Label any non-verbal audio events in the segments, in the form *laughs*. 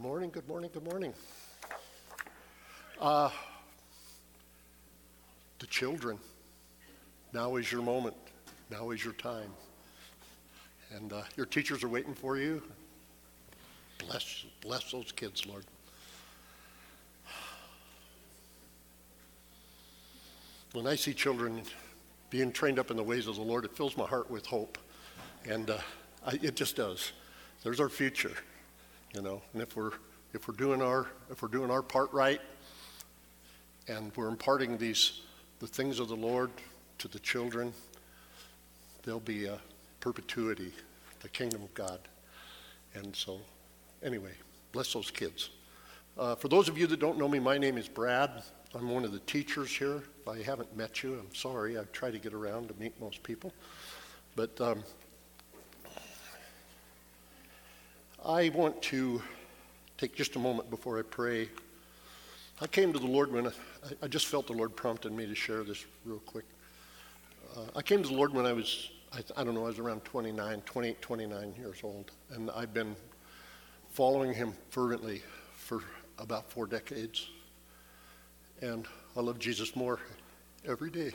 morning, good morning, good morning. Uh, the children, now is your moment. Now is your time. And uh, your teachers are waiting for you. Bless, bless those kids, Lord. When I see children being trained up in the ways of the Lord, it fills my heart with hope. And uh, I, it just does. There's our future you know. And if we're if we're doing our if we're doing our part right, and we're imparting these the things of the Lord to the children, there'll be a perpetuity, the kingdom of God. And so, anyway, bless those kids. Uh, for those of you that don't know me, my name is Brad. I'm one of the teachers here. If I haven't met you, I'm sorry. I try to get around to meet most people. But um, I want to take just a moment before I pray. I came to the Lord when I, I just felt the Lord prompted me to share this real quick. Uh, I came to the Lord when I was, I, I, don't know, I was around 29, 28, 29 years old. And I've been following Him fervently for about four decades. And I love Jesus more every day.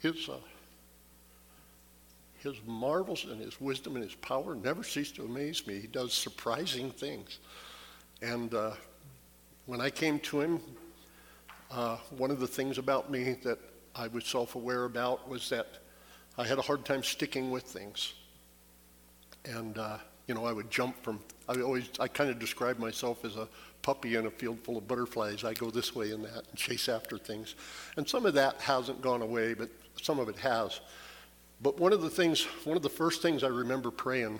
His, uh, his marvels and his wisdom and his power never cease to amaze me. He does surprising things. And uh, when I came to him, uh, one of the things about me that I was self aware about was that I had a hard time sticking with things. And, uh, you know, I would jump from, I always, I kind of describe myself as a puppy in a field full of butterflies. I go this way and that and chase after things. And some of that hasn't gone away, but some of it has. But one of the things, one of the first things I remember praying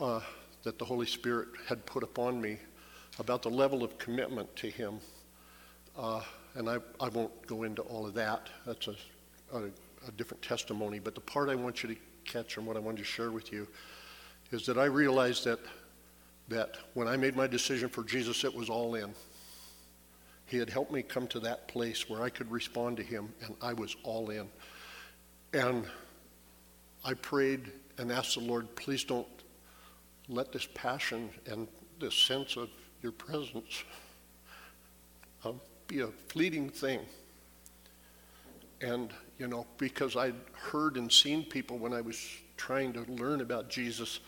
uh, that the Holy Spirit had put upon me about the level of commitment to Him, uh, and I, I won't go into all of that. That's a, a, a different testimony. But the part I want you to catch and what I wanted to share with you is that I realized that that when I made my decision for Jesus, it was all in. He had helped me come to that place where I could respond to Him, and I was all in. And I prayed and asked the Lord, please don't let this passion and this sense of your presence uh, be a fleeting thing. And, you know, because I'd heard and seen people when I was trying to learn about Jesus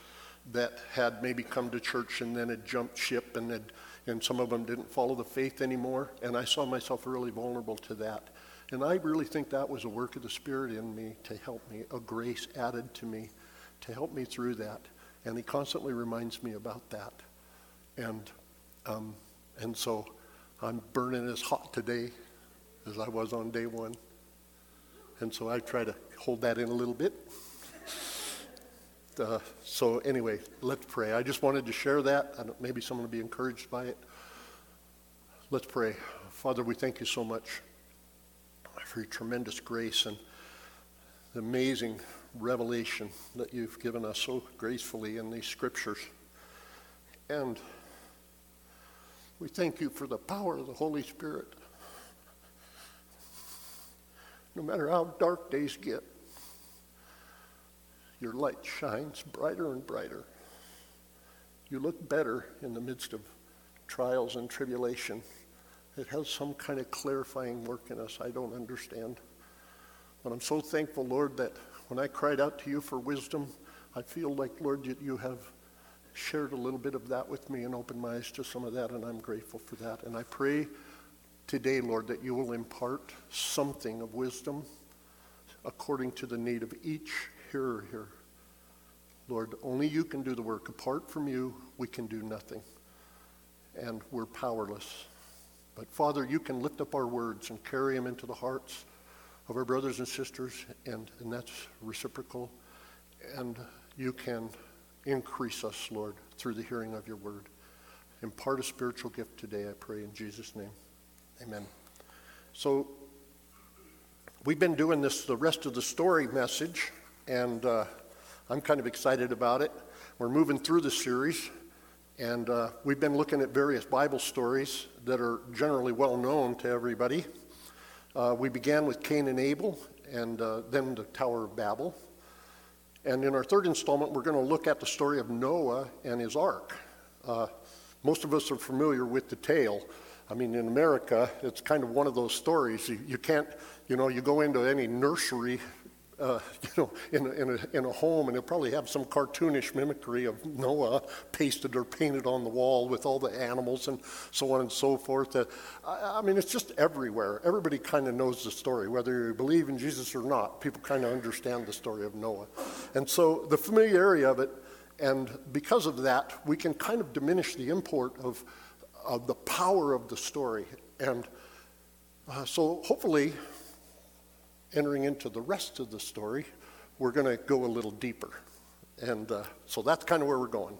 that had maybe come to church and then had jumped ship and had, and some of them didn't follow the faith anymore. And I saw myself really vulnerable to that. And I really think that was a work of the Spirit in me to help me, a grace added to me to help me through that. And he constantly reminds me about that. And, um, and so I'm burning as hot today as I was on day one. And so I try to hold that in a little bit. Uh, so anyway, let's pray. I just wanted to share that. maybe someone will be encouraged by it. Let's pray. Father, we thank you so much for your tremendous grace and the amazing revelation that you've given us so gracefully in these scriptures. And we thank you for the power of the Holy Spirit. No matter how dark days get, your light shines brighter and brighter. You look better in the midst of trials and tribulation. It has some kind of clarifying work in us I don't understand. But I'm so thankful, Lord, that when I cried out to you for wisdom, I feel like, Lord, that you have shared a little bit of that with me and opened my eyes to some of that, and I'm grateful for that. And I pray today, Lord, that you will impart something of wisdom according to the need of each hearer here. Lord, only you can do the work. Apart from you, we can do nothing. And we're powerless. But Father, you can lift up our words and carry them into the hearts of our brothers and sisters, and, and that's reciprocal. And you can increase us, Lord, through the hearing of your word. Impart a spiritual gift today, I pray, in Jesus' name. Amen. So, we've been doing this the rest of the story message, and uh, I'm kind of excited about it. We're moving through the series. And uh, we've been looking at various Bible stories that are generally well known to everybody. Uh, we began with Cain and Abel, and uh, then the Tower of Babel. And in our third installment, we're going to look at the story of Noah and his ark. Uh, most of us are familiar with the tale. I mean, in America, it's kind of one of those stories. You, you can't, you know, you go into any nursery uh, *laughs* you know, in a, in, a, in a home, and they'll probably have some cartoonish mimicry of Noah pasted or painted on the wall with all the animals and so on and so forth. Uh, I, I mean, it's just everywhere. Everybody kind of knows the story, whether you believe in Jesus or not. People kind of understand the story of Noah, and so the familiarity of it, and because of that, we can kind of diminish the import of, of the power of the story, and uh, so hopefully entering into the rest of the story, we're going to go a little deeper. And uh, so that's kind of where we're going.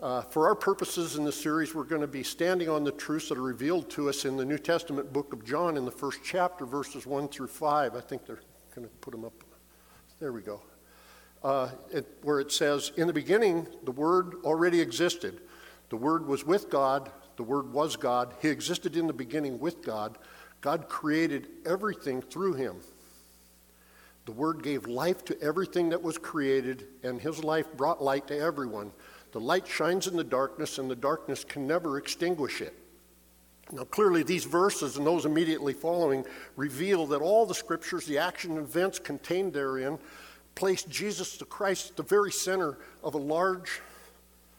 Uh, for our purposes in this series, we're going to be standing on the truths that are revealed to us in the New Testament book of John in the first chapter, verses 1 through 5. I think they're going to put them up. There we go. Uh, it, where it says, In the beginning, the Word already existed. The Word was with God. The Word was God. He existed in the beginning with God. God created everything through him. The Word gave life to everything that was created, and His life brought light to everyone. The light shines in the darkness, and the darkness can never extinguish it. Now, clearly, these verses and those immediately following reveal that all the scriptures, the action and events contained therein, place Jesus the Christ at the very center of a large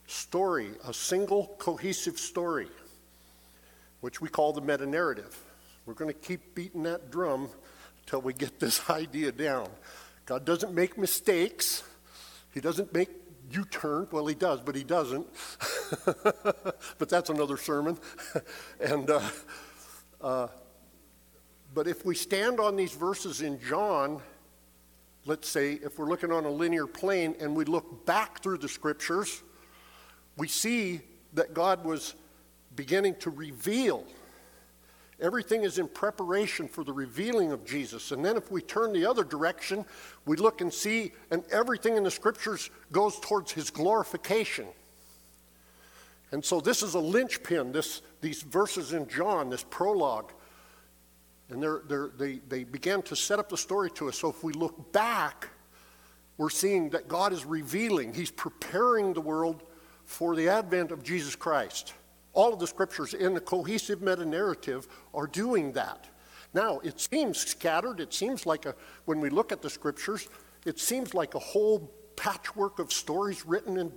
story, a single cohesive story, which we call the meta narrative. We're going to keep beating that drum until we get this *laughs* idea down. God doesn't make mistakes. He doesn't make U turn. Well, he does, but he doesn't. *laughs* but that's another sermon. *laughs* and uh, uh, but if we stand on these verses in John, let's say if we're looking on a linear plane and we look back through the scriptures, we see that God was beginning to reveal Everything is in preparation for the revealing of Jesus. And then if we turn the other direction, we look and see, and everything in the scriptures goes towards his glorification. And so this is a linchpin, this, these verses in John, this prologue. And they're, they're, they, they began to set up the story to us. So if we look back, we're seeing that God is revealing, He's preparing the world for the advent of Jesus Christ. All of the scriptures in the cohesive meta narrative are doing that. Now, it seems scattered. It seems like a, when we look at the scriptures, it seems like a whole patchwork of stories written in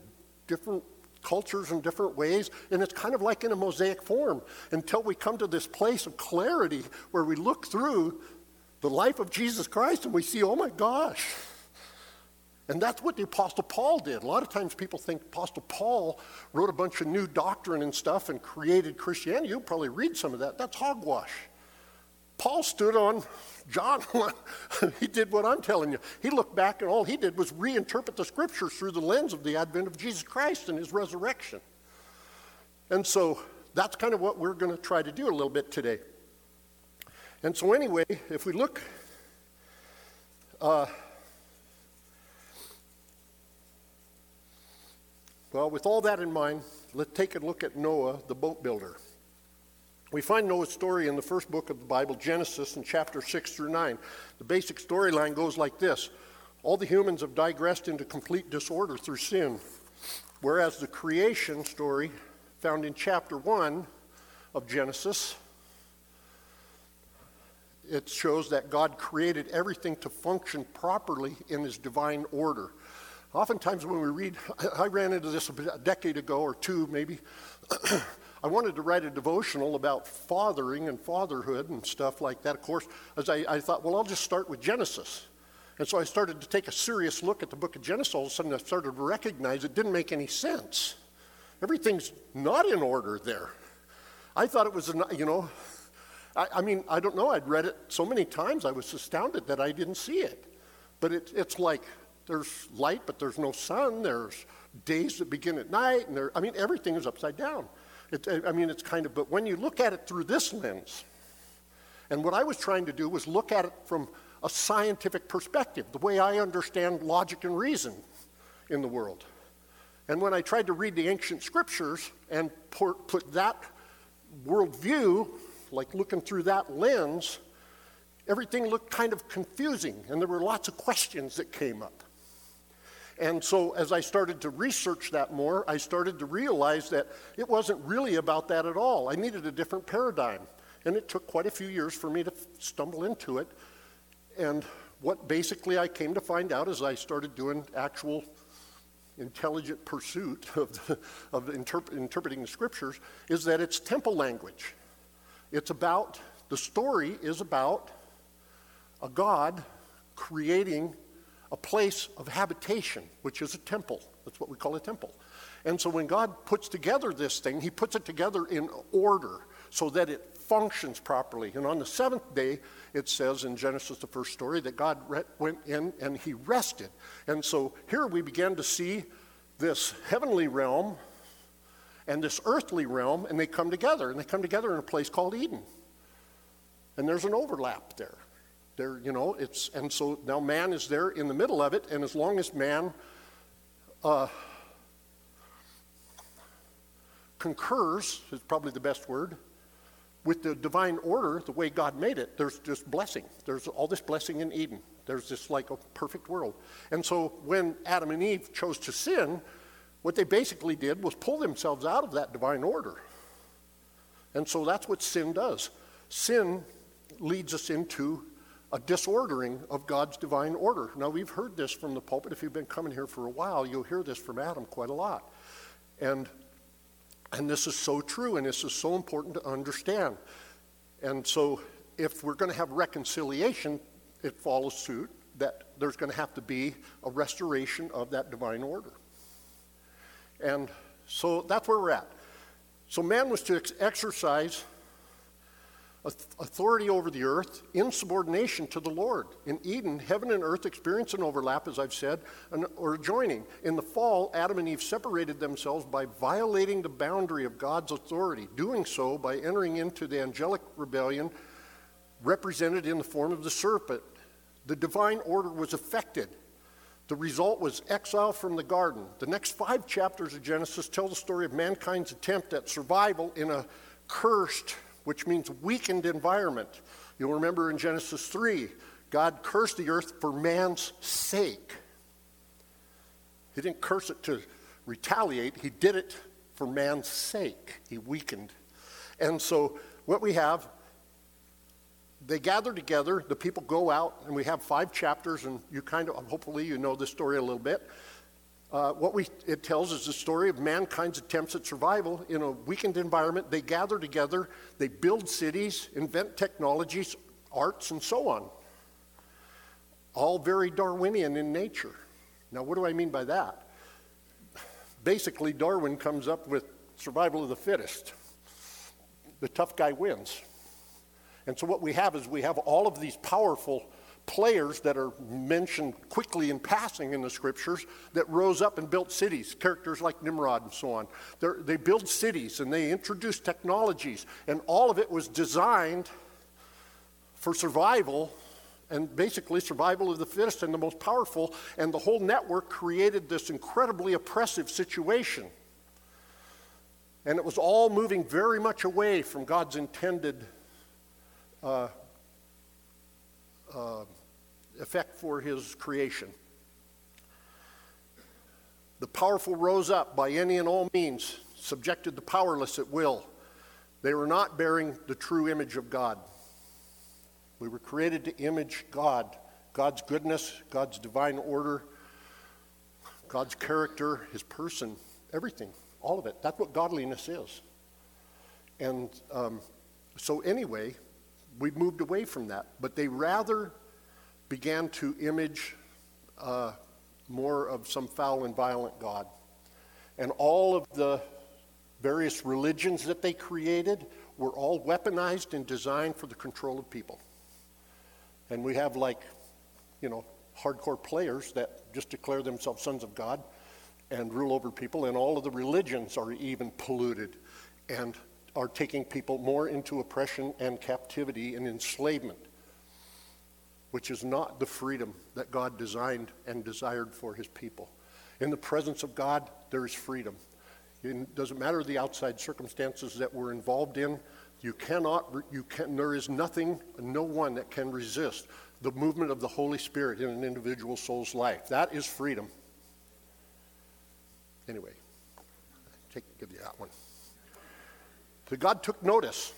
different cultures and different ways, and it's kind of like in a mosaic form until we come to this place of clarity where we look through the life of Jesus Christ and we see, oh my gosh, and that's what the Apostle Paul did. A lot of times people think Apostle Paul wrote a bunch of new doctrine and stuff and created Christianity. You'll probably read some of that. That's hogwash. Paul stood on John. *laughs* he did what I'm telling you. He looked back and all he did was reinterpret the scriptures through the lens of the advent of Jesus Christ and his resurrection. And so that's kind of what we're going to try to do a little bit today. And so, anyway, if we look. Uh, Well, with all that in mind, let's take a look at Noah, the boat builder. We find Noah's story in the first book of the Bible, Genesis, in chapter 6 through 9. The basic storyline goes like this All the humans have digressed into complete disorder through sin, whereas the creation story, found in chapter 1 of Genesis, it shows that God created everything to function properly in his divine order. Oftentimes, when we read, I ran into this a decade ago or two maybe. *clears throat* I wanted to write a devotional about fathering and fatherhood and stuff like that. Of course, as I, I, thought, well, I'll just start with Genesis. And so I started to take a serious look at the book of Genesis. All of a sudden, I started to recognize it didn't make any sense. Everything's not in order there. I thought it was, you know, I, I mean, I don't know. I'd read it so many times, I was astounded that I didn't see it. But it, it's like there's light, but there's no sun. There's days that begin at night, and there, I mean, everything is upside down. It, I mean, it's kind of, but when you look at it through this lens, and what I was trying to do was look at it from a scientific perspective, the way I understand logic and reason in the world. And when I tried to read the ancient scriptures and put, put that worldview, like looking through that lens, everything looked kind of confusing, and there were lots of questions that came up. And so, as I started to research that more, I started to realize that it wasn't really about that at all. I needed a different paradigm. And it took quite a few years for me to stumble into it. And what basically I came to find out as I started doing actual intelligent pursuit *laughs* of, the, of interp- interpreting the scriptures is that it's temple language. It's about, the story is about a God creating a place of habitation, which is a temple. That's what we call a temple. And so when God puts together this thing, He puts it together in order so that it functions properly. And on the seventh day, it says in Genesis, the first story, that God re- went in and He rested. And so here we begin to see this heavenly realm and this earthly realm, and they come together. And they come together in a place called Eden. And there's an overlap there. There, you know, it's, and so now man is there in the middle of it, and as long as man uh, concurs, is probably the best word, with the divine order, the way God made it, there's just blessing. There's all this blessing in Eden. There's this like a perfect world. And so when Adam and Eve chose to sin, what they basically did was pull themselves out of that divine order. And so that's what sin does. Sin leads us into a disordering of God's divine order. Now, we've heard this from the pulpit. If you've been coming here for a while, you'll hear this from Adam quite a lot. And, and this is so true, and this is so important to understand. And so, if we're going to have reconciliation, it follows suit that there's going to have to be a restoration of that divine order. And so that's where we're at. So, man was to ex- exercise authority over the earth in subordination to the Lord. In Eden, heaven and earth experience an overlap, as I've said, or joining. In the fall, Adam and Eve separated themselves by violating the boundary of God's authority, doing so by entering into the angelic rebellion represented in the form of the serpent. The divine order was affected. The result was exile from the garden. The next five chapters of Genesis tell the story of mankind's attempt at survival in a cursed which means weakened environment. You'll remember in Genesis 3, God cursed the earth for man's sake. He didn't curse it to retaliate, He did it for man's sake. He weakened. And so, what we have, they gather together, the people go out, and we have five chapters, and you kind of, hopefully, you know this story a little bit. Uh, what we, it tells is the story of mankind's attempts at survival in a weakened environment. They gather together, they build cities, invent technologies, arts, and so on. All very Darwinian in nature. Now, what do I mean by that? Basically, Darwin comes up with survival of the fittest. The tough guy wins. And so, what we have is we have all of these powerful players that are mentioned quickly in passing in the scriptures that rose up and built cities, characters like Nimrod and so on. They're, they build cities and they introduce technologies, and all of it was designed for survival and basically survival of the fittest and the most powerful, and the whole network created this incredibly oppressive situation. And it was all moving very much away from God's intended uh, uh, effect for his creation. The powerful rose up by any and all means, subjected the powerless at will. They were not bearing the true image of God. We were created to image God, God's goodness, God's divine order, God's character, his person, everything, all of it. That's what godliness is. And um, so, anyway, we've moved away from that. But they rather began to image uh, more of some foul and violent God. And all of the various religions that they created were all weaponized and designed for the control of people. And we have, like, you know, hardcore players that just declare themselves sons of God and rule over people, and all of the religions are even polluted and are taking people more into oppression and captivity and enslavement, which is not the freedom that God designed and desired for his people. In the presence of God, there is freedom. It doesn't matter the outside circumstances that we're involved in. You cannot, you can, there is nothing, no one that can resist the movement of the Holy Spirit in an individual soul's life. That is freedom. Anyway, take, give you that one. So God took notice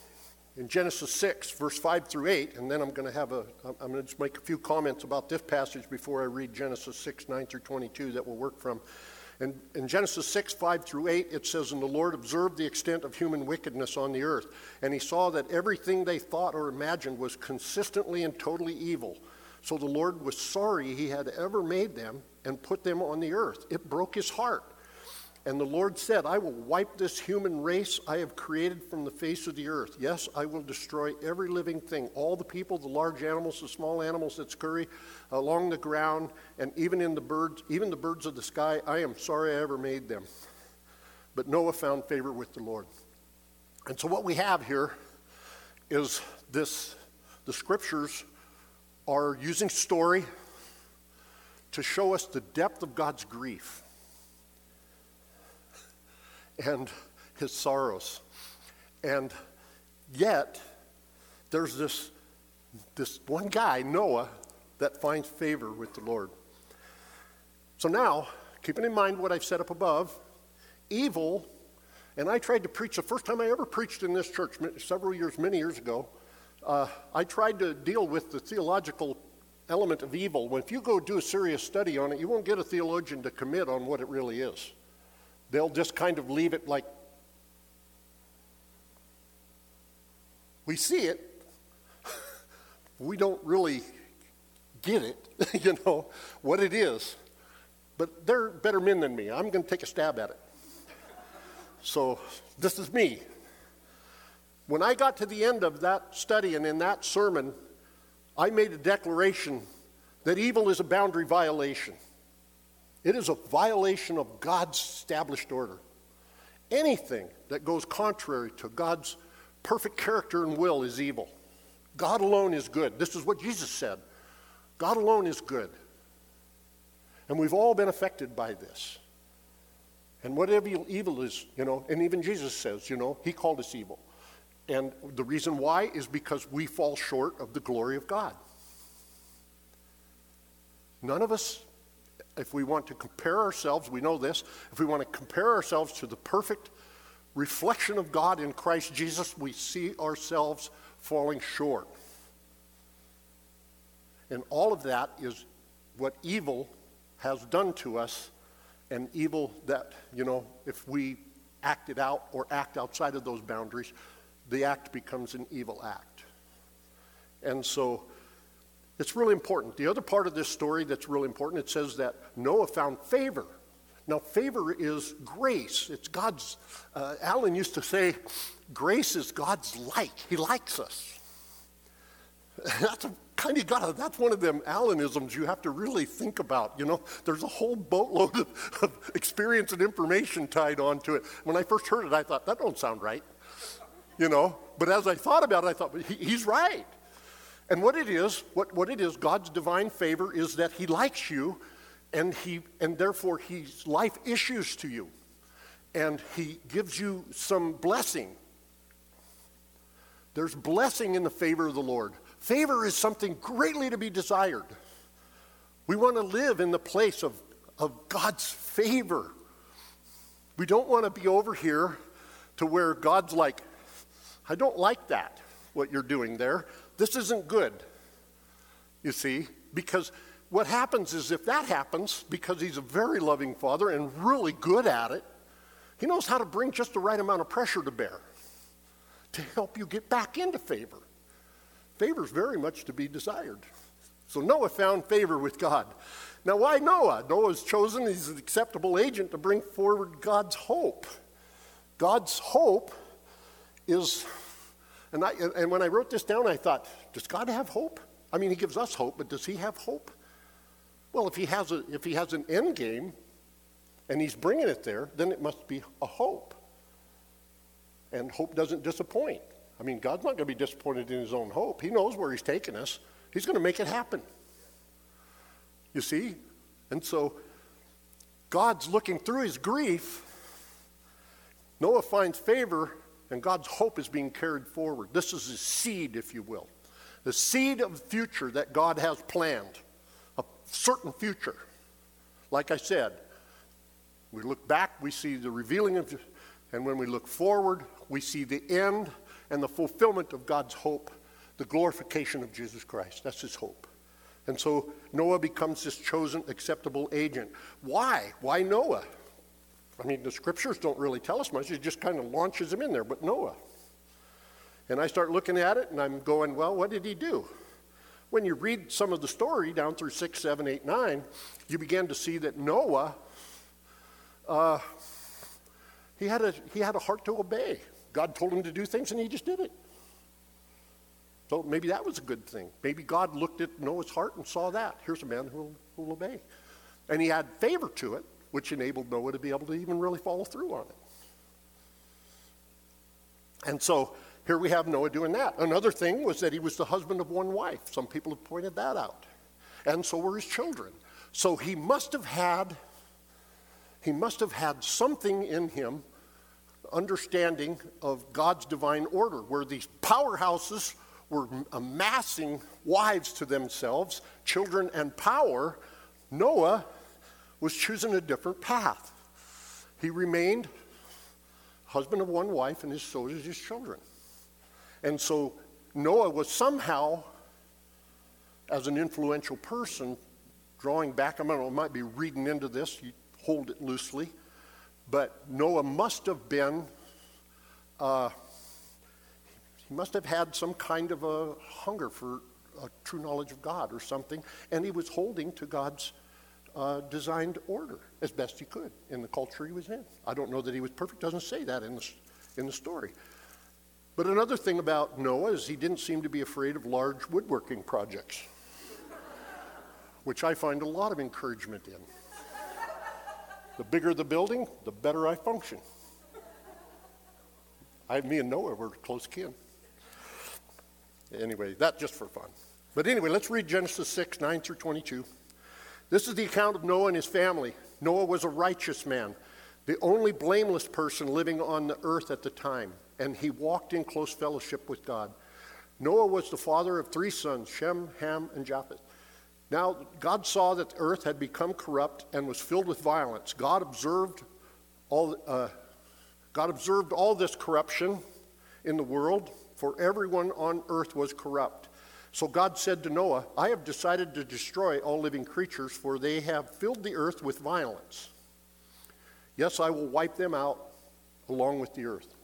in Genesis 6, verse 5 through 8, and then I'm going to have a, I'm going to just make a few comments about this passage before I read Genesis 6, 9 through 22 that we'll work from. And in Genesis 6, 5 through 8, it says, And the Lord observed the extent of human wickedness on the earth, and he saw that everything they thought or imagined was consistently and totally evil. So the Lord was sorry he had ever made them and put them on the earth. It broke his heart. And the Lord said, I will wipe this human race I have created from the face of the earth. Yes, I will destroy every living thing, all the people, the large animals, the small animals that scurry along the ground, and even in the birds, even the birds of the sky. I am sorry I ever made them. But Noah found favor with the Lord. And so what we have here is this the scriptures are using story to show us the depth of God's grief and his sorrows. And yet, there's this, this one guy, Noah, that finds favor with the Lord. So now, keeping in mind what I've said up above, evil, and I tried to preach the first time I ever preached in this church several years, many years ago. Uh, I tried to deal with the theological element of evil. When if you go do a serious study on it, you won't get a theologian to commit on what it really is. They'll just kind of leave it like, we see it, *laughs* we don't really get it, *laughs* you know, what it is. But they're better men than me. I'm going to take a stab at it. So this is me. When I got to the end of that study and in that sermon, I made a declaration that evil is a boundary violation. It is a violation of God's established order. Anything that goes contrary to God's perfect character and will is evil. God alone is good. This is what Jesus said God alone is good. And we've all been affected by this. And whatever evil is, you know, and even Jesus says, you know, he called us evil. And the reason why is because we fall short of the glory of God. None of us if we want to compare ourselves, we know this, if we want to compare ourselves to the perfect reflection of God in Christ Jesus, we see ourselves falling short. And all of that is what evil has done to us, and evil that, you know, if we act it out or act outside of those boundaries, the act becomes an evil act. And so, it's really important. The other part of this story that's really important, it says that Noah found favor. Now, favor is grace. It's God's, uh, Alan used to say, grace is God's like. He likes us. *laughs* That's a kind of got that's one of them Alanisms you have to really think about. You know, there's a whole boatload of, of experience and information tied onto it. When I first heard it, I thought, that don't sound right. You know, but as I thought about it, I thought, he, he's right. And what it is, what, what it is, God's divine favor is that He likes you and, he, and therefore His life issues to you. And He gives you some blessing. There's blessing in the favor of the Lord. Favor is something greatly to be desired. We want to live in the place of, of God's favor. We don't want to be over here to where God's like, I don't like that, what you're doing there. This isn't good, you see, because what happens is if that happens, because he's a very loving father and really good at it, he knows how to bring just the right amount of pressure to bear to help you get back into favor. Favor is very much to be desired. So Noah found favor with God. Now, why Noah? Noah's chosen, he's an acceptable agent to bring forward God's hope. God's hope is and, I, and when I wrote this down, I thought, does God have hope? I mean, He gives us hope, but does He have hope? Well, if He has, a, if he has an end game and He's bringing it there, then it must be a hope. And hope doesn't disappoint. I mean, God's not going to be disappointed in His own hope. He knows where He's taking us, He's going to make it happen. You see? And so, God's looking through His grief. Noah finds favor and God's hope is being carried forward. This is a seed, if you will. The seed of future that God has planned, a certain future. Like I said, We look back, we see the revealing of, and when we look forward, we see the end and the fulfillment of God's hope, the glorification of Jesus Christ. That's his hope. And so Noah becomes this chosen, acceptable agent. Why? Why Noah? I mean, the scriptures don't really tell us much. It just kind of launches him in there, but Noah. And I start looking at it and I'm going, well, what did he do? When you read some of the story down through 6, 7, 8, 9, you begin to see that Noah, uh, he, had a, he had a heart to obey. God told him to do things and he just did it. So maybe that was a good thing. Maybe God looked at Noah's heart and saw that. Here's a man who will obey. And he had favor to it, which enabled Noah to be able to even really follow through on it. And so here we have Noah doing that. Another thing was that he was the husband of one wife. Some people have pointed that out. And so were his children. So he must have had he must have had something in him understanding of God's divine order where these powerhouses were amassing wives to themselves, children and power, Noah was choosing a different path. He remained husband of one wife, and his, so was his children. And so Noah was somehow, as an influential person, drawing back. I don't know, I might be reading into this, you hold it loosely. But Noah must have been uh, he must have had some kind of a hunger for a true knowledge of God or something, and he was holding to God's uh, designed order as best he could in the culture he was in. I don't know that he was perfect, doesn't say that in the, in the story. But another thing about Noah is he didn't seem to be afraid of large woodworking projects, which I find a lot of encouragement in. The bigger the building, the better I function. I, me and Noah were close kin. Anyway, that just for fun. But anyway, let's read Genesis 6, 9 through 22. This is the account of Noah and his family. Noah was a righteous man, the only blameless person living on the earth at the time, and he walked in close fellowship with God. Noah was the father of three sons, Shem, Ham, and Japheth. Now, God saw that the earth had become corrupt and was filled with violence. God observed all, uh, God observed all this corruption in the world for everyone on earth was corrupt. So God said to Noah, I have decided to destroy all living creatures, for they have filled the earth with violence. Yes, I will wipe them out along with the earth.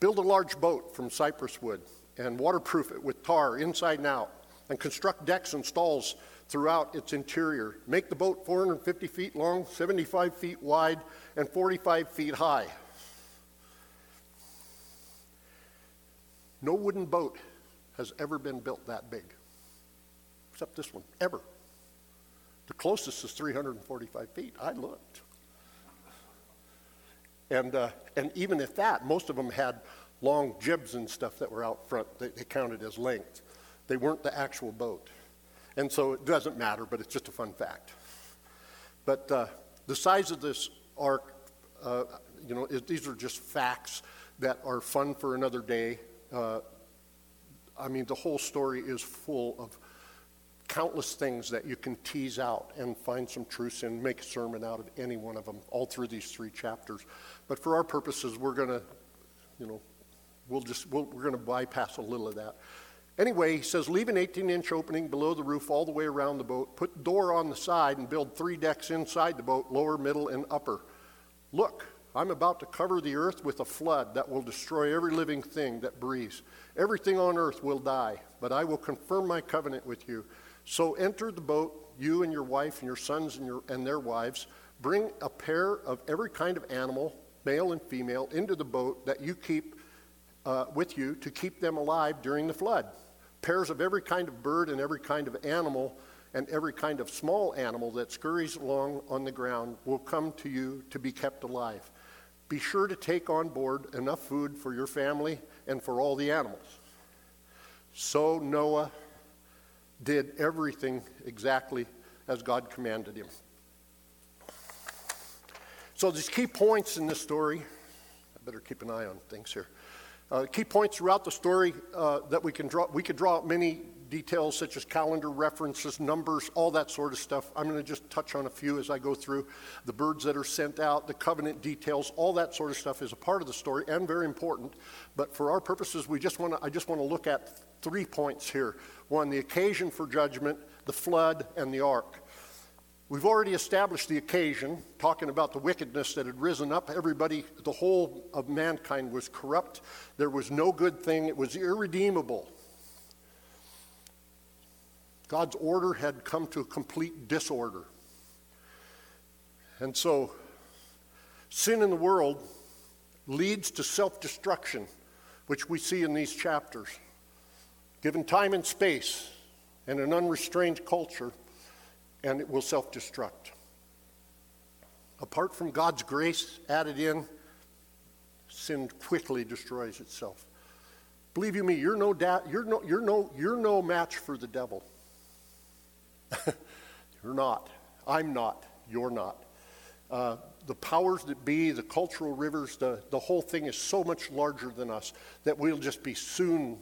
Build a large boat from cypress wood and waterproof it with tar inside and out, and construct decks and stalls throughout its interior. Make the boat 450 feet long, 75 feet wide, and 45 feet high. No wooden boat has ever been built that big, except this one, ever. The closest is 345 feet. I looked. And, uh, and even at that, most of them had long jibs and stuff that were out front. They, they counted as length. They weren't the actual boat. And so it doesn't matter, but it's just a fun fact. But uh, the size of this ark, uh, you know, it, these are just facts that are fun for another day uh, I mean, the whole story is full of countless things that you can tease out and find some truths and make a sermon out of any one of them, all through these three chapters. But for our purposes, we're going to, you know, we'll just, we we are going to bypass a little of that. Anyway, he says, leave an 18 inch opening below the roof all the way around the boat, put door on the side, and build three decks inside the boat, lower, middle, and upper. Look, I'm about to cover the earth with a flood that will destroy every living thing that breathes. Everything on earth will die, but I will confirm my covenant with you. So enter the boat, you and your wife and your sons and, your, and their wives. Bring a pair of every kind of animal, male and female, into the boat that you keep uh, with you to keep them alive during the flood. Pairs of every kind of bird and every kind of animal and every kind of small animal that scurries along on the ground will come to you to be kept alive. Be sure to take on board enough food for your family and for all the animals. So Noah did everything exactly as God commanded him. So there's key points in this story. I better keep an eye on things here. Uh, key points throughout the story uh, that we can draw. We could draw many details such as calendar references, numbers, all that sort of stuff. I'm going to just touch on a few as I go through. The birds that are sent out, the covenant details, all that sort of stuff is a part of the story and very important. But for our purposes, we just want to, I just want to look at three points here. One, the occasion for judgment, the flood, and the ark. We've already established the occasion, talking about the wickedness that had risen up. Everybody, the whole of mankind was corrupt. There was no good thing, it was irredeemable. God's order had come to a complete disorder. And so, sin in the world leads to self destruction, which we see in these chapters. Given time and space and an unrestrained culture, and it will self destruct. Apart from God's grace added in, sin quickly destroys itself. Believe you me, you're no, da- you're no, you're no, you're no match for the devil. *laughs* you're not. I'm not. You're not. Uh, the powers that be, the cultural rivers, the, the whole thing is so much larger than us that we'll just be soon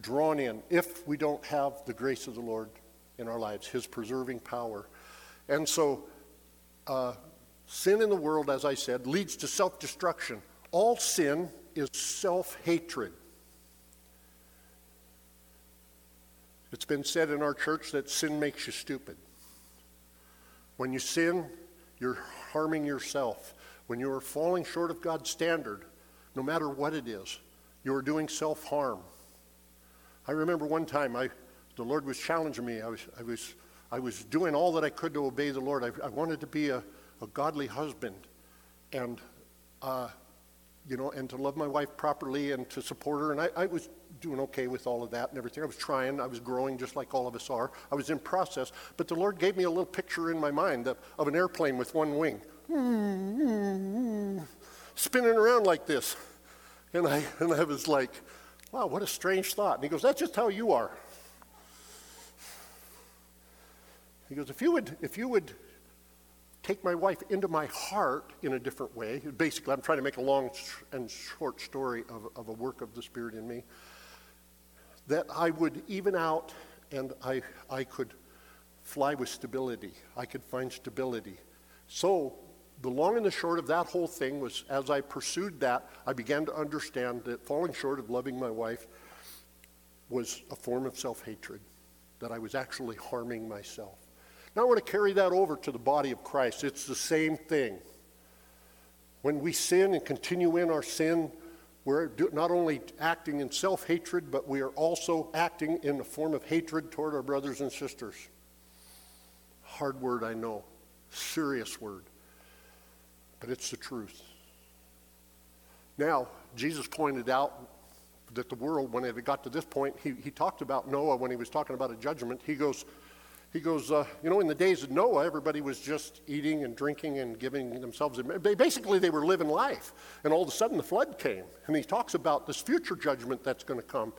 drawn in if we don't have the grace of the Lord in our lives, His preserving power. And so, uh, sin in the world, as I said, leads to self destruction. All sin is self hatred. Been said in our church that sin makes you stupid. When you sin, you're harming yourself. When you are falling short of God's standard, no matter what it is, you are doing self harm. I remember one time I the Lord was challenging me. I was, I was, I was doing all that I could to obey the Lord. I, I wanted to be a, a godly husband and, uh, you know, and to love my wife properly and to support her. And I, I was doing okay with all of that and everything. I was trying. I was growing just like all of us are. I was in process. But the Lord gave me a little picture in my mind of, of an airplane with one wing. Spinning around like this. And I, and I was like, wow, what a strange thought. And he goes, that's just how you are. He goes, if you would, if you would take my wife into my heart in a different way, basically, I'm trying to make a long and short story of, of a work of the Spirit in me, that I would even out and I, I could fly with stability. I could find stability. So, the long and the short of that whole thing was as I pursued that, I began to understand that falling short of loving my wife was a form of self hatred, that I was actually harming myself. Now I want to carry that over to the body of Christ. It's the same thing. When we sin and continue in our sin, we're not only acting in self hatred, but we are also acting in a form of hatred toward our brothers and sisters. Hard word, I know. Serious word. But it's the truth. Now, Jesus pointed out that the world, when it got to this point, he, he talked about Noah when he was talking about a judgment. He goes, he goes, uh, you know, in the days of Noah, everybody was just eating and drinking and giving themselves. Basically, they were living life. And all of a sudden, the flood came. And he talks about this future judgment that's going to come.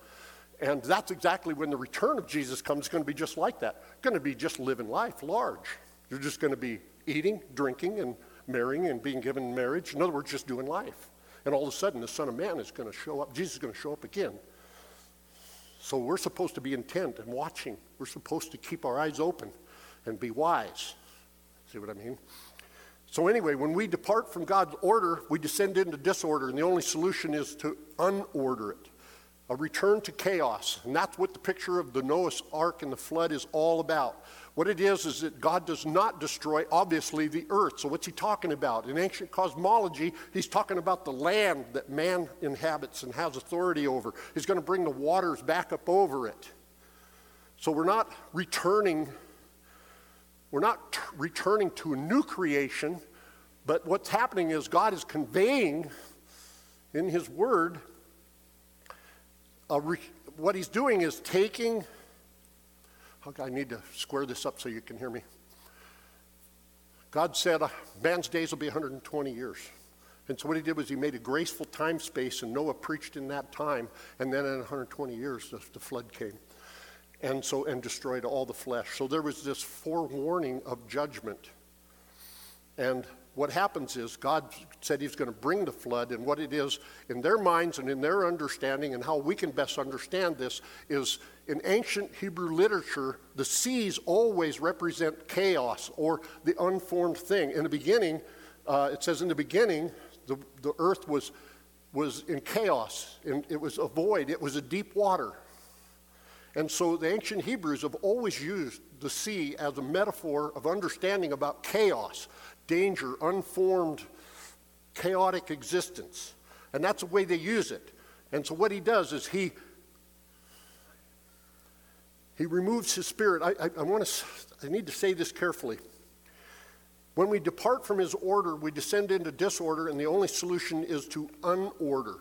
And that's exactly when the return of Jesus comes, it's going to be just like that. Going to be just living life large. You're just going to be eating, drinking, and marrying and being given marriage. In other words, just doing life. And all of a sudden, the Son of Man is going to show up. Jesus is going to show up again. So we're supposed to be intent and watching. We're supposed to keep our eyes open and be wise. See what I mean? So, anyway, when we depart from God's order, we descend into disorder, and the only solution is to unorder it a return to chaos. And that's what the picture of the Noah's Ark and the flood is all about. What it is is that God does not destroy, obviously, the earth. So, what's he talking about? In ancient cosmology, he's talking about the land that man inhabits and has authority over. He's going to bring the waters back up over it. So, we're not returning. We're not t- returning to a new creation, but what's happening is God is conveying in His Word, re- what He's doing is taking I need to square this up so you can hear me. God said man's days will be 120 years. And so what he did was he made a graceful time space, and Noah preached in that time. And then in 120 years, the, the flood came, and so and destroyed all the flesh. So there was this forewarning of judgment. And what happens is God said He's going to bring the flood, and what it is in their minds and in their understanding, and how we can best understand this is in ancient Hebrew literature, the seas always represent chaos or the unformed thing. In the beginning, uh, it says, in the beginning, the, the earth was, was in chaos, and it was a void, it was a deep water. And so the ancient Hebrews have always used the sea as a metaphor of understanding about chaos, danger, unformed, chaotic existence. And that's the way they use it. And so what he does is he he removes his spirit. I, I, I want to I need to say this carefully. When we depart from his order, we descend into disorder, and the only solution is to unorder,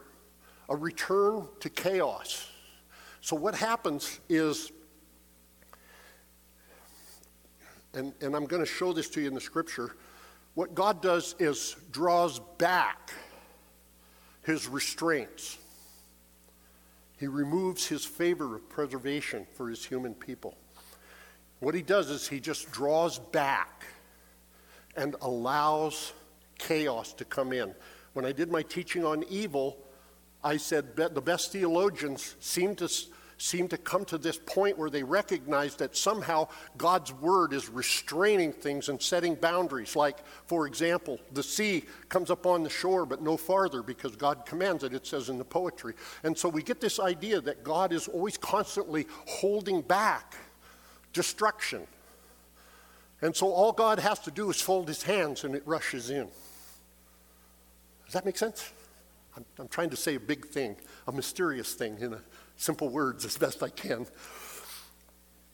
a return to chaos. So, what happens is, and, and I'm going to show this to you in the scripture, what God does is draws back his restraints. He removes his favor of preservation for his human people. What he does is he just draws back and allows chaos to come in. When I did my teaching on evil, I said the best theologians seem to seem to come to this point where they recognize that somehow God's word is restraining things and setting boundaries. Like, for example, the sea comes up on the shore but no farther because God commands it, it says in the poetry. And so we get this idea that God is always constantly holding back destruction. And so all God has to do is fold his hands and it rushes in. Does that make sense? I'm, I'm trying to say a big thing, a mysterious thing in a simple words as best I can.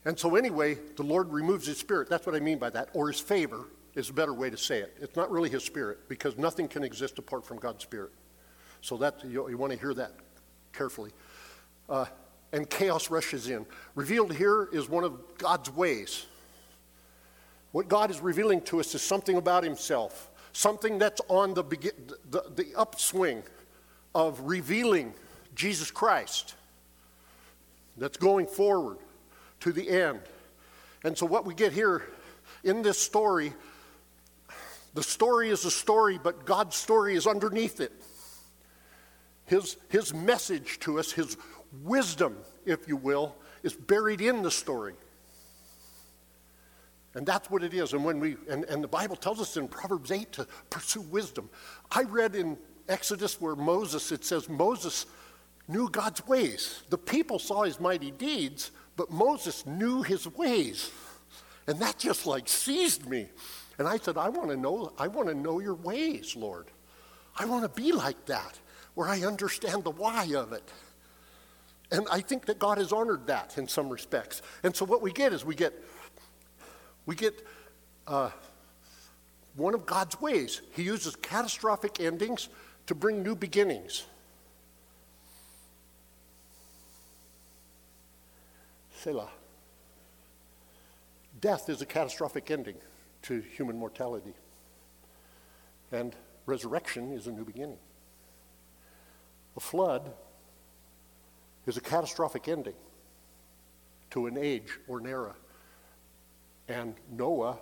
And so, anyway, the Lord removes his spirit. That's what I mean by that. Or his favor is a better way to say it. It's not really his spirit because nothing can exist apart from God's spirit. So, that you, you want to hear that carefully. Uh, and chaos rushes in. Revealed here is one of God's ways. What God is revealing to us is something about himself, something that's on the, the, the upswing of revealing Jesus Christ that's going forward to the end. And so, what we get here in this story, the story is a story, but God's story is underneath it. His, his message to us, his wisdom, if you will, is buried in the story. And that's what it is. And when we and, and the Bible tells us in Proverbs 8 to pursue wisdom. I read in Exodus where Moses, it says Moses knew God's ways. The people saw his mighty deeds, but Moses knew his ways. And that just like seized me. And I said, I want to know, I want to know your ways, Lord. I want to be like that, where I understand the why of it. And I think that God has honored that in some respects. And so what we get is we get we get uh, one of God's ways. He uses catastrophic endings to bring new beginnings. Selah. Death is a catastrophic ending to human mortality, and resurrection is a new beginning. A flood is a catastrophic ending to an age or an era, and Noah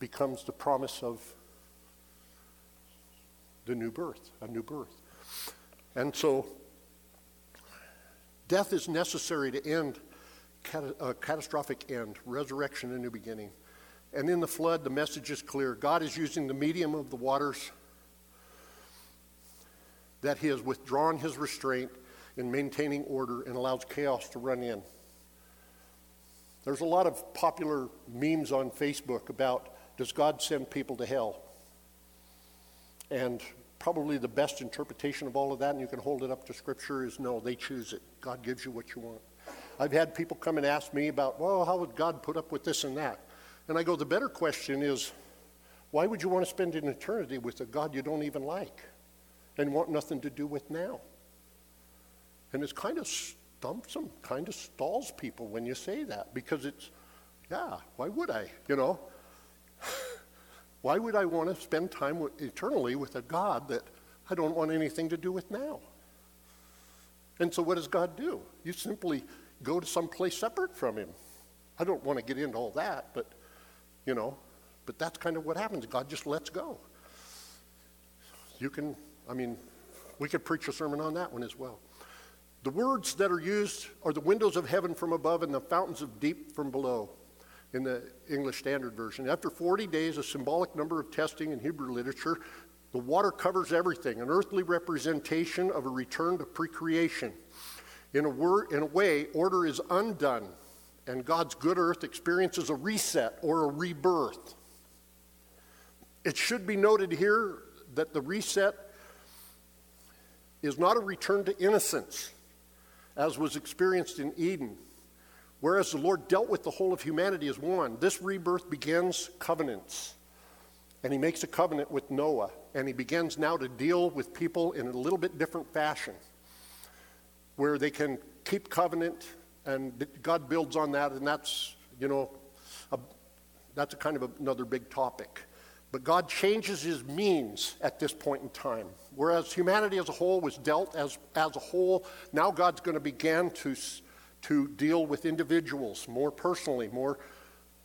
becomes the promise of the new birth, a new birth. And so Death is necessary to end a uh, catastrophic end, resurrection, a new beginning. And in the flood, the message is clear. God is using the medium of the waters that He has withdrawn His restraint in maintaining order and allows chaos to run in. There's a lot of popular memes on Facebook about does God send people to hell? And probably the best interpretation of all of that, and you can hold it up to Scripture, is no, they choose it. God gives you what you want. I've had people come and ask me about, well, how would God put up with this and that? And I go, the better question is, why would you want to spend an eternity with a God you don't even like and want nothing to do with now? And it's kind of stumps them, kind of stalls people when you say that because it's, yeah, why would I? You know? *laughs* Why would I want to spend time with, eternally with a God that I don't want anything to do with now? And so, what does God do? You simply go to some place separate from Him. I don't want to get into all that, but, you know, But that's kind of what happens. God just lets go. You can, I mean, we could preach a sermon on that one as well. The words that are used are the windows of heaven from above and the fountains of deep from below in the English Standard Version. After 40 days, a symbolic number of testing in Hebrew literature, the water covers everything, an earthly representation of a return to precreation. In a, in a way, order is undone, and God's good earth experiences a reset or a rebirth. It should be noted here that the reset is not a return to innocence, as was experienced in Eden. Whereas the Lord dealt with the whole of humanity as one, this rebirth begins covenants. And he makes a covenant with Noah, and he begins now to deal with people in a little bit different fashion, where they can keep covenant, and God builds on that, and that's, you know, a, that's a kind of another big topic. But God changes his means at this point in time. Whereas humanity as a whole was dealt as, as a whole, now God's going to begin to, to deal with individuals more personally, more,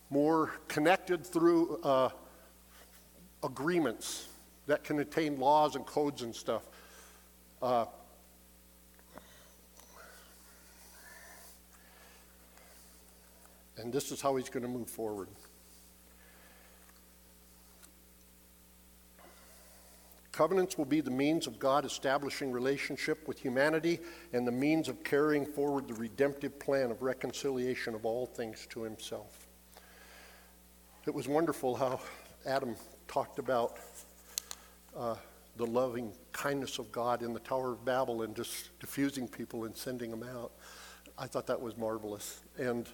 more connected through uh, agreements that can attain laws and codes and stuff. Uh, and this is how he's going to move forward. Covenants will be the means of God establishing relationship with humanity and the means of carrying forward the redemptive plan of reconciliation of all things to himself. It was wonderful how Adam talked about uh, the loving kindness of God in the Tower of Babel and just diffusing people and sending them out. I thought that was marvelous. And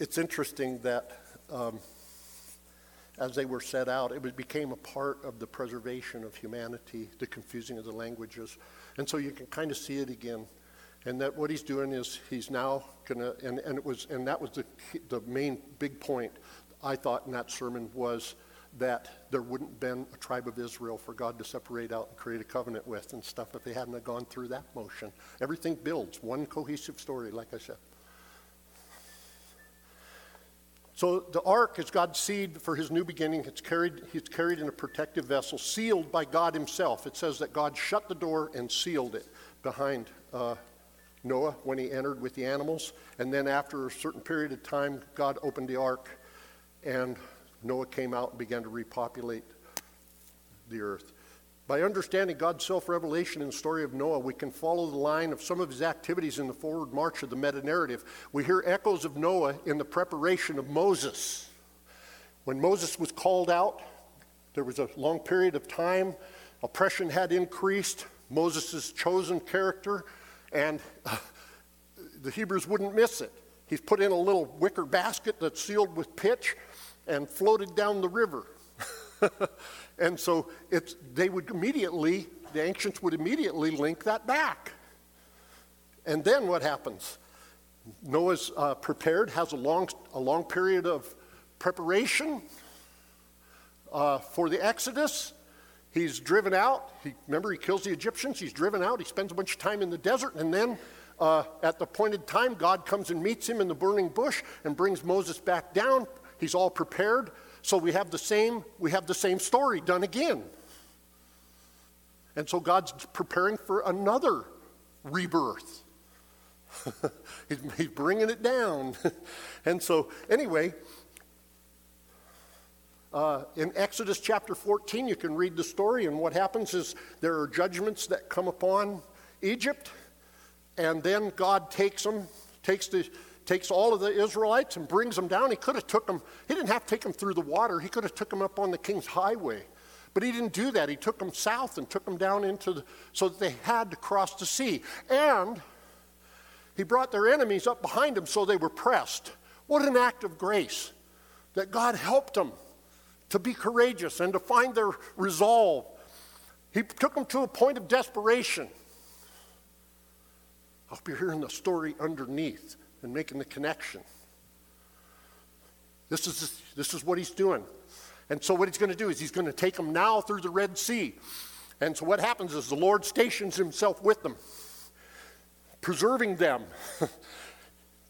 it's interesting that. Um, as they were set out, it became a part of the preservation of humanity, the confusing of the languages. And so you can kind of see it again. And that what he's doing is he's now going to, and, and it was, and that was the, the main big point I thought in that sermon was that there wouldn't have been a tribe of Israel for God to separate out and create a covenant with and stuff if they hadn't gone through that motion. Everything builds one cohesive story, like I said. So the ark is God's seed for his new beginning. It's carried, he's carried in a protective vessel, sealed by God himself. It says that God shut the door and sealed it behind uh, Noah when he entered with the animals. And then after a certain period of time, God opened the ark and Noah came out and began to repopulate the earth. By understanding God's self revelation in the story of Noah, we can follow the line of some of his activities in the forward march of the meta narrative. We hear echoes of Noah in the preparation of Moses. When Moses was called out, there was a long period of time, oppression had increased, Moses' chosen character, and uh, the Hebrews wouldn't miss it. He's put in a little wicker basket that's sealed with pitch and floated down the river. *laughs* And so it's, they would immediately, the ancients would immediately link that back. And then what happens? Noah's uh, prepared, has a long, a long period of preparation uh, for the Exodus. He's driven out. He, remember, he kills the Egyptians. He's driven out. He spends a bunch of time in the desert. And then uh, at the appointed time, God comes and meets him in the burning bush and brings Moses back down. He's all prepared. So we have the same, we have the same story done again. And so God's preparing for another rebirth. *laughs* he's, he's bringing it down. *laughs* and so, anyway, uh, in Exodus chapter 14, you can read the story, and what happens is there are judgments that come upon Egypt, and then God takes them, takes the takes all of the Israelites and brings them down. He could have took them, he didn't have to take them through the water. He could have took them up on the king's highway. But he didn't do that. He took them south and took them down into the, so that they had to cross the sea. And he brought their enemies up behind them so they were pressed. What an act of grace that God helped them to be courageous and to find their resolve. He took them to a point of desperation. I hope you're hearing the story underneath and making the connection. This is, this is what he's doing. And so, what he's going to do is he's going to take them now through the Red Sea. And so, what happens is the Lord stations himself with them, preserving them. *laughs*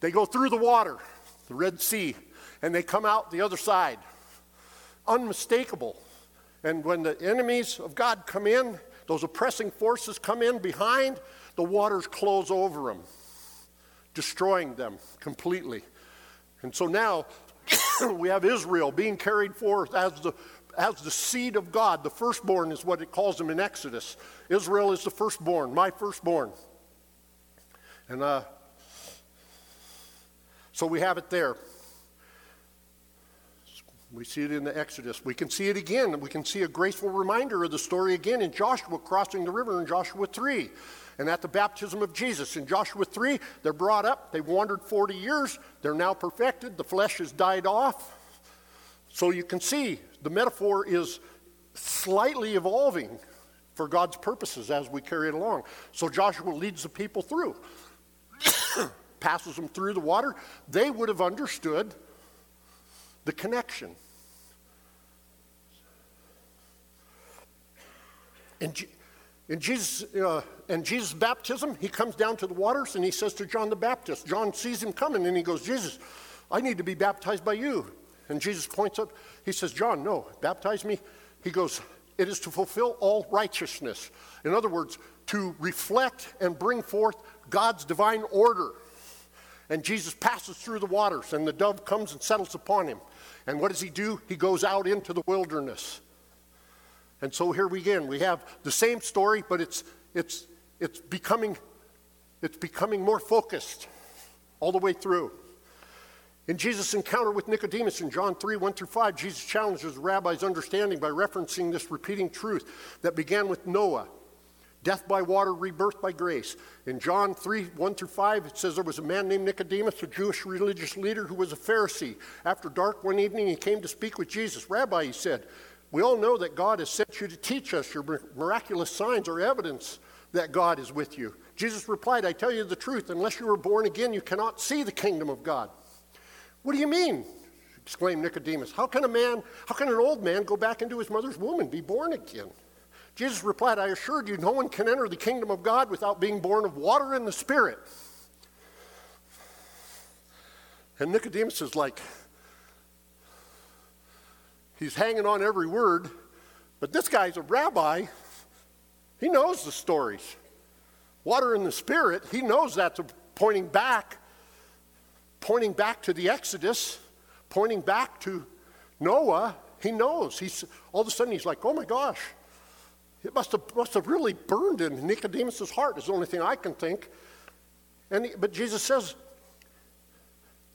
they go through the water, the Red Sea, and they come out the other side. unmistakable. And when the enemies of God come in, those oppressing forces come in behind, the waters close over them, destroying them completely. And so now *coughs* we have Israel being carried forth as the, as the seed of God. The firstborn is what it calls them in Exodus. Israel is the firstborn, my firstborn. And uh, so we have it there. We see it in the Exodus. We can see it again. We can see a graceful reminder of the story again in Joshua crossing the river in Joshua 3. And at the baptism of Jesus in Joshua 3, they're brought up. They've wandered 40 years. They're now perfected. The flesh has died off. So you can see the metaphor is slightly evolving for God's purposes as we carry it along. So Joshua leads the people through, *coughs* passes them through the water. They would have understood the connection. In, in Jesus, uh, in Jesus' baptism, he comes down to the waters and he says to John the Baptist, John sees him coming and he goes, Jesus, I need to be baptized by you. And Jesus points up, he says, John, no, baptize me. He goes, it is to fulfill all righteousness. In other words, to reflect and bring forth God's divine order. And Jesus passes through the waters, and the dove comes and settles upon him. And what does he do? He goes out into the wilderness. And so here we again, we have the same story, but it's, it's, it's, becoming, it's becoming more focused all the way through. In Jesus' encounter with Nicodemus in John 3 1 through 5, Jesus challenges the rabbi's understanding by referencing this repeating truth that began with Noah death by water, rebirth by grace. In John 3 1 through 5, it says there was a man named Nicodemus, a Jewish religious leader who was a Pharisee. After dark one evening, he came to speak with Jesus. Rabbi, he said, we all know that God has sent you to teach us. Your miraculous signs are evidence that God is with you. Jesus replied, I tell you the truth, unless you are born again, you cannot see the kingdom of God. What do you mean? exclaimed Nicodemus. How can a man, how can an old man go back into his mother's womb and be born again? Jesus replied, I assure you, no one can enter the kingdom of God without being born of water and the Spirit. And Nicodemus is like, he's hanging on every word, but this guy's a rabbi. He knows the stories. Water and the Spirit, he knows that's pointing back, pointing back to the Exodus, pointing back to Noah. He knows. He's all of a sudden he's like, oh my gosh, it must have, must have really burned in Nicodemus' heart, is the only thing I can think. And he, but Jesus says,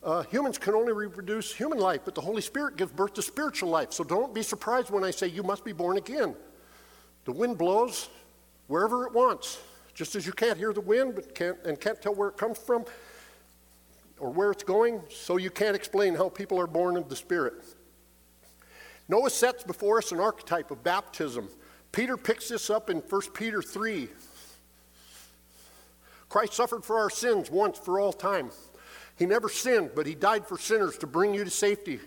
uh, humans can only reproduce human life, but the Holy Spirit gives birth to spiritual life. So don't be surprised when I say you must be born again. The wind blows wherever it wants. Just as you can't hear the wind but can't, and can't tell where it comes from or where it's going, so you can't explain how people are born of the Spirit. Noah sets before us an archetype of baptism Peter picks this up in 1 Peter 3. Christ suffered for our sins once for all time. He never sinned, but he died for sinners to bring you to safety,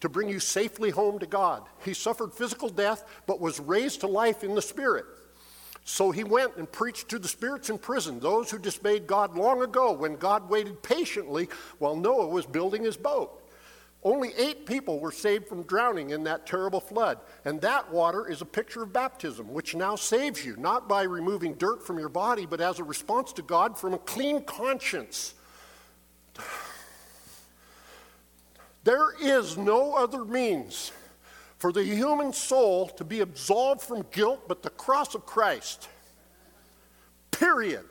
to bring you safely home to God. He suffered physical death, but was raised to life in the Spirit. So he went and preached to the spirits in prison, those who disobeyed God long ago when God waited patiently while Noah was building his boat. Only eight people were saved from drowning in that terrible flood. And that water is a picture of baptism, which now saves you, not by removing dirt from your body, but as a response to God from a clean conscience. There is no other means for the human soul to be absolved from guilt but the cross of Christ. Period.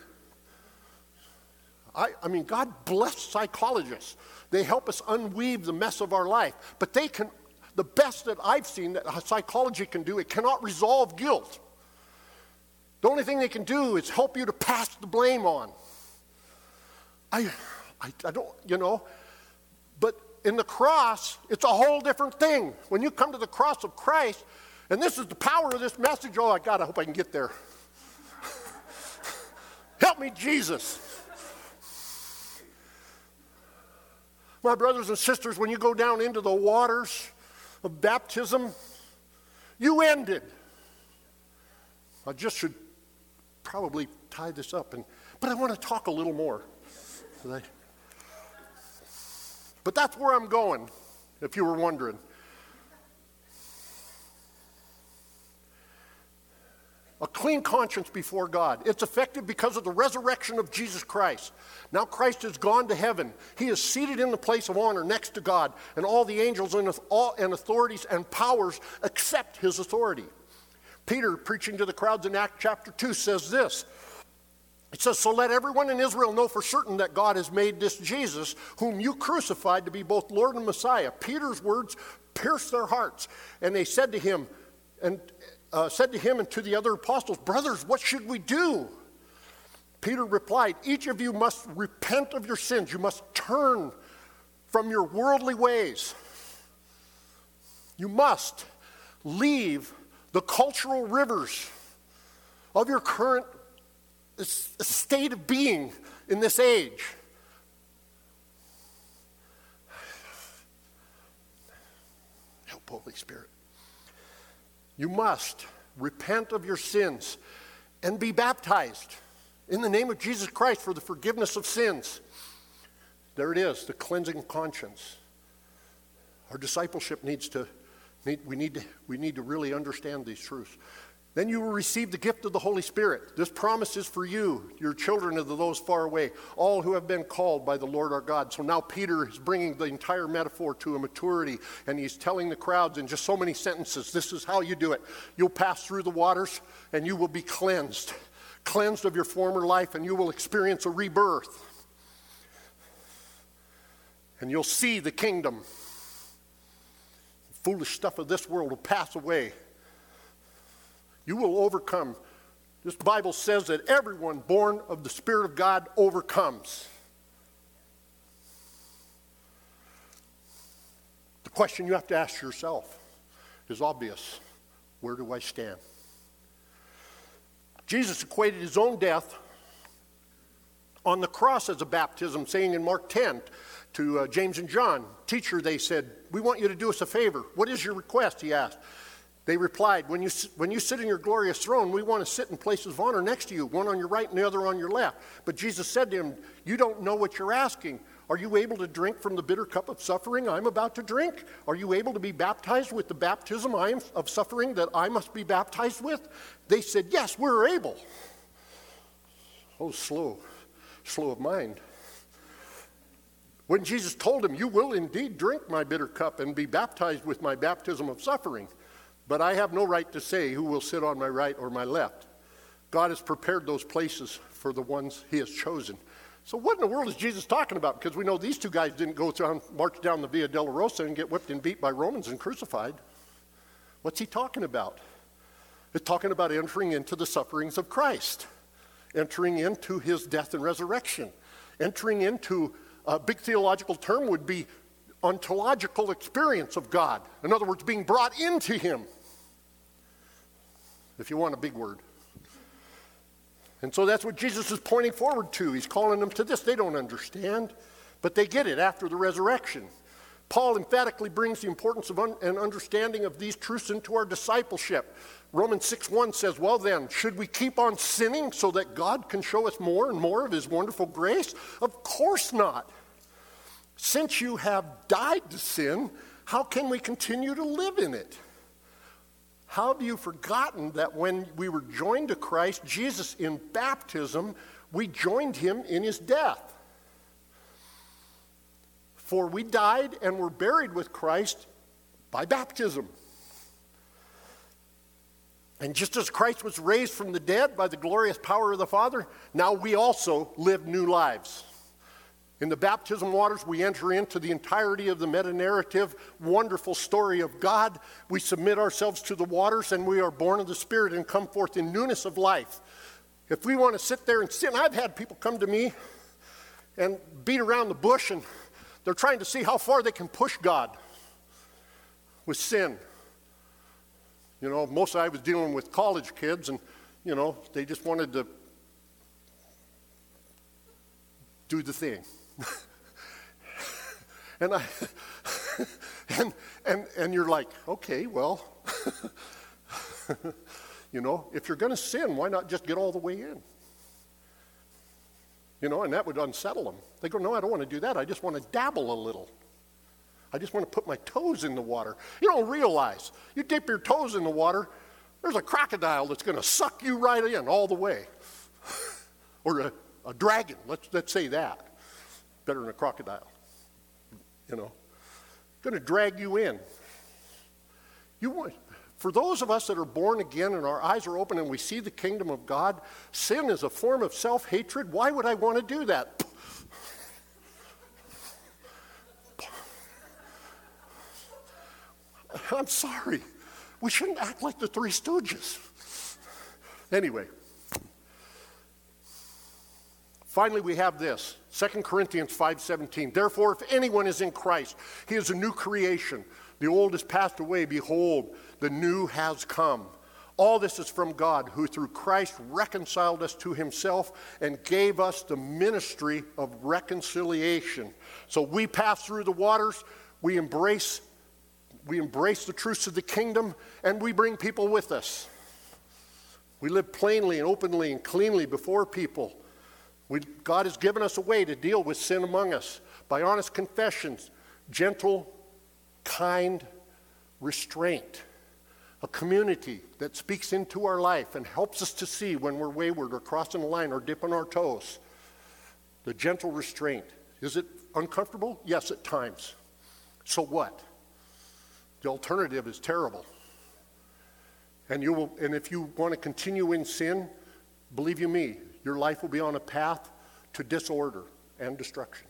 I, I mean, God bless psychologists they help us unweave the mess of our life. But they can, the best that I've seen that psychology can do, it cannot resolve guilt. The only thing they can do is help you to pass the blame on. I, I, I don't, you know, but in the cross, it's a whole different thing. When you come to the cross of Christ, and this is the power of this message. Oh, God, I hope I can get there. *laughs* Help me, Jesus. My brothers and sisters, when you go down into the waters of baptism, you ended. I just should probably tie this up, and, but I want to talk a little more. But that's where I'm going, if you were wondering. a clean conscience before God. It's effective because of the resurrection of Jesus Christ. Now Christ has gone to heaven. He is seated in the place of honor next to God, and all the angels and, authorities and powers accept his authority. Peter, preaching to the crowds in Acts chapter 2, says this it says, So let everyone in Israel know for certain that God has made this Jesus, whom you crucified, to be both Lord and Messiah. Peter's words pierced their hearts. And they said to him, and uh, said to him and to the other apostles, Brothers, what should we do? Peter replied, Each of you must repent of your sins. You must turn from your worldly ways. You must leave the cultural rivers of your current state of being in this age. Help, Holy Spirit. You must repent of your sins and be baptized in the name of Jesus Christ for the forgiveness of sins. There it is, the cleansing conscience. Our discipleship needs to, need, we, need to, we need to really understand these truths. Then you will receive the gift of the Holy Spirit. This promise is for you, your children of those far away, all who have been called by the Lord our God. So now Peter is bringing the entire metaphor to a maturity, and he's telling the crowds in just so many sentences this is how you do it. You'll pass through the waters, and you will be cleansed, cleansed of your former life, and you will experience a rebirth. And you'll see the kingdom. The foolish stuff of this world will pass away you will overcome. This Bible says that everyone born of the Spirit of God overcomes. The question you have to ask yourself is obvious where do I stand? Jesus equated his own death on the cross as a baptism, saying in Mark 10 to uh, James and John, Teacher, they said, We want you to do us a favor. What is your request? He asked. They replied, when you, when you sit in your glorious throne, we want to sit in places of honor next to you, one on your right and the other on your left. But Jesus said to him, You don't know what you're asking. Are you able to drink from the bitter cup of suffering I'm about to drink? Are you able to be baptized with the baptism I am, of suffering that I must be baptized with? They said, Yes, we're able. Oh, slow, slow of mind. When Jesus told him, You will indeed drink my bitter cup and be baptized with my baptism of suffering, but I have no right to say who will sit on my right or my left. God has prepared those places for the ones he has chosen. So, what in the world is Jesus talking about? Because we know these two guys didn't go down, march down the Via Dolorosa and get whipped and beat by Romans and crucified. What's he talking about? It's talking about entering into the sufferings of Christ, entering into his death and resurrection, entering into a big theological term would be ontological experience of God. In other words, being brought into him if you want a big word. And so that's what Jesus is pointing forward to. He's calling them to this. They don't understand, but they get it after the resurrection. Paul emphatically brings the importance of un- and understanding of these truths into our discipleship. Romans 6 1 says, Well, then, should we keep on sinning so that God can show us more and more of his wonderful grace? Of course not. Since you have died to sin, how can we continue to live in it? How have you forgotten that when we were joined to Christ, Jesus, in baptism, we joined him in his death? For we died and were buried with Christ by baptism. And just as Christ was raised from the dead by the glorious power of the Father, now we also live new lives. In the baptism waters, we enter into the entirety of the meta narrative, wonderful story of God. We submit ourselves to the waters and we are born of the Spirit and come forth in newness of life. If we want to sit there and sin, I've had people come to me and beat around the bush and they're trying to see how far they can push God with sin. You know, most I was dealing with college kids and, you know, they just wanted to do the thing. *laughs* and I and and and you're like, okay, well, *laughs* you know, if you're going to sin, why not just get all the way in? You know, and that would unsettle them. They go, no, I don't want to do that. I just want to dabble a little. I just want to put my toes in the water. You don't realize you dip your toes in the water, There's a crocodile that's going to suck you right in all the way. *laughs* or a, a dragon, let's, let's say that. Better than a crocodile. You know, going to drag you in. You want, for those of us that are born again and our eyes are open and we see the kingdom of God, sin is a form of self hatred. Why would I want to do that? I'm sorry. We shouldn't act like the Three Stooges. Anyway, finally we have this 2 corinthians 5.17 therefore if anyone is in christ he is a new creation. The old has passed away. Behold the new has come. All this is from god who through christ reconciled us to himself and gave us the ministry of reconciliation. So we pass through the waters we embrace we embrace the truths of the kingdom and we bring people with us. We live plainly and openly and cleanly before people. We, God has given us a way to deal with sin among us by honest confessions, gentle, kind restraint, a community that speaks into our life and helps us to see when we're wayward or crossing the line or dipping our toes. The gentle restraint. Is it uncomfortable? Yes, at times. So what? The alternative is terrible. And, you will, and if you want to continue in sin, believe you me, your life will be on a path to disorder and destruction.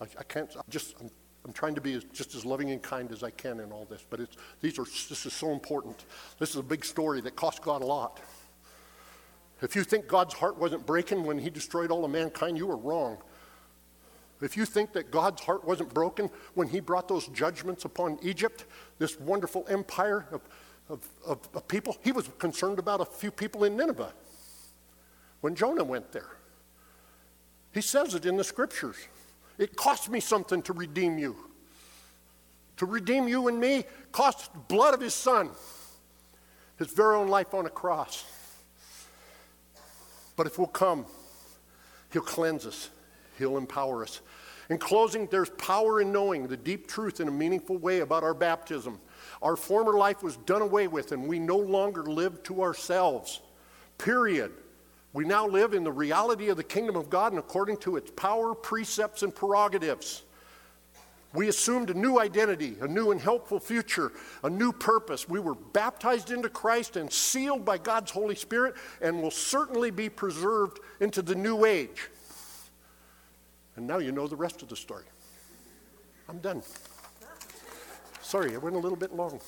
I, I can't, I'm just, I'm, I'm trying to be as, just as loving and kind as I can in all this, but it's, these are, this is so important. This is a big story that cost God a lot. If you think God's heart wasn't breaking when he destroyed all of mankind, you are wrong. If you think that God's heart wasn't broken when he brought those judgments upon Egypt, this wonderful empire of, of, of, of people, he was concerned about a few people in Nineveh when Jonah went there. He says it in the scriptures. It cost me something to redeem you. To redeem you and me cost blood of his son, his very own life on a cross. But if we'll come, he'll cleanse us. He'll empower us. In closing, there's power in knowing the deep truth in a meaningful way about our baptism. Our former life was done away with, and we no longer live to ourselves. Period. We now live in the reality of the kingdom of God and according to its power, precepts, and prerogatives. We assumed a new identity, a new and helpful future, a new purpose. We were baptized into Christ and sealed by God's Holy Spirit and will certainly be preserved into the new age. And now you know the rest of the story. I'm done. Sorry, I went a little bit long.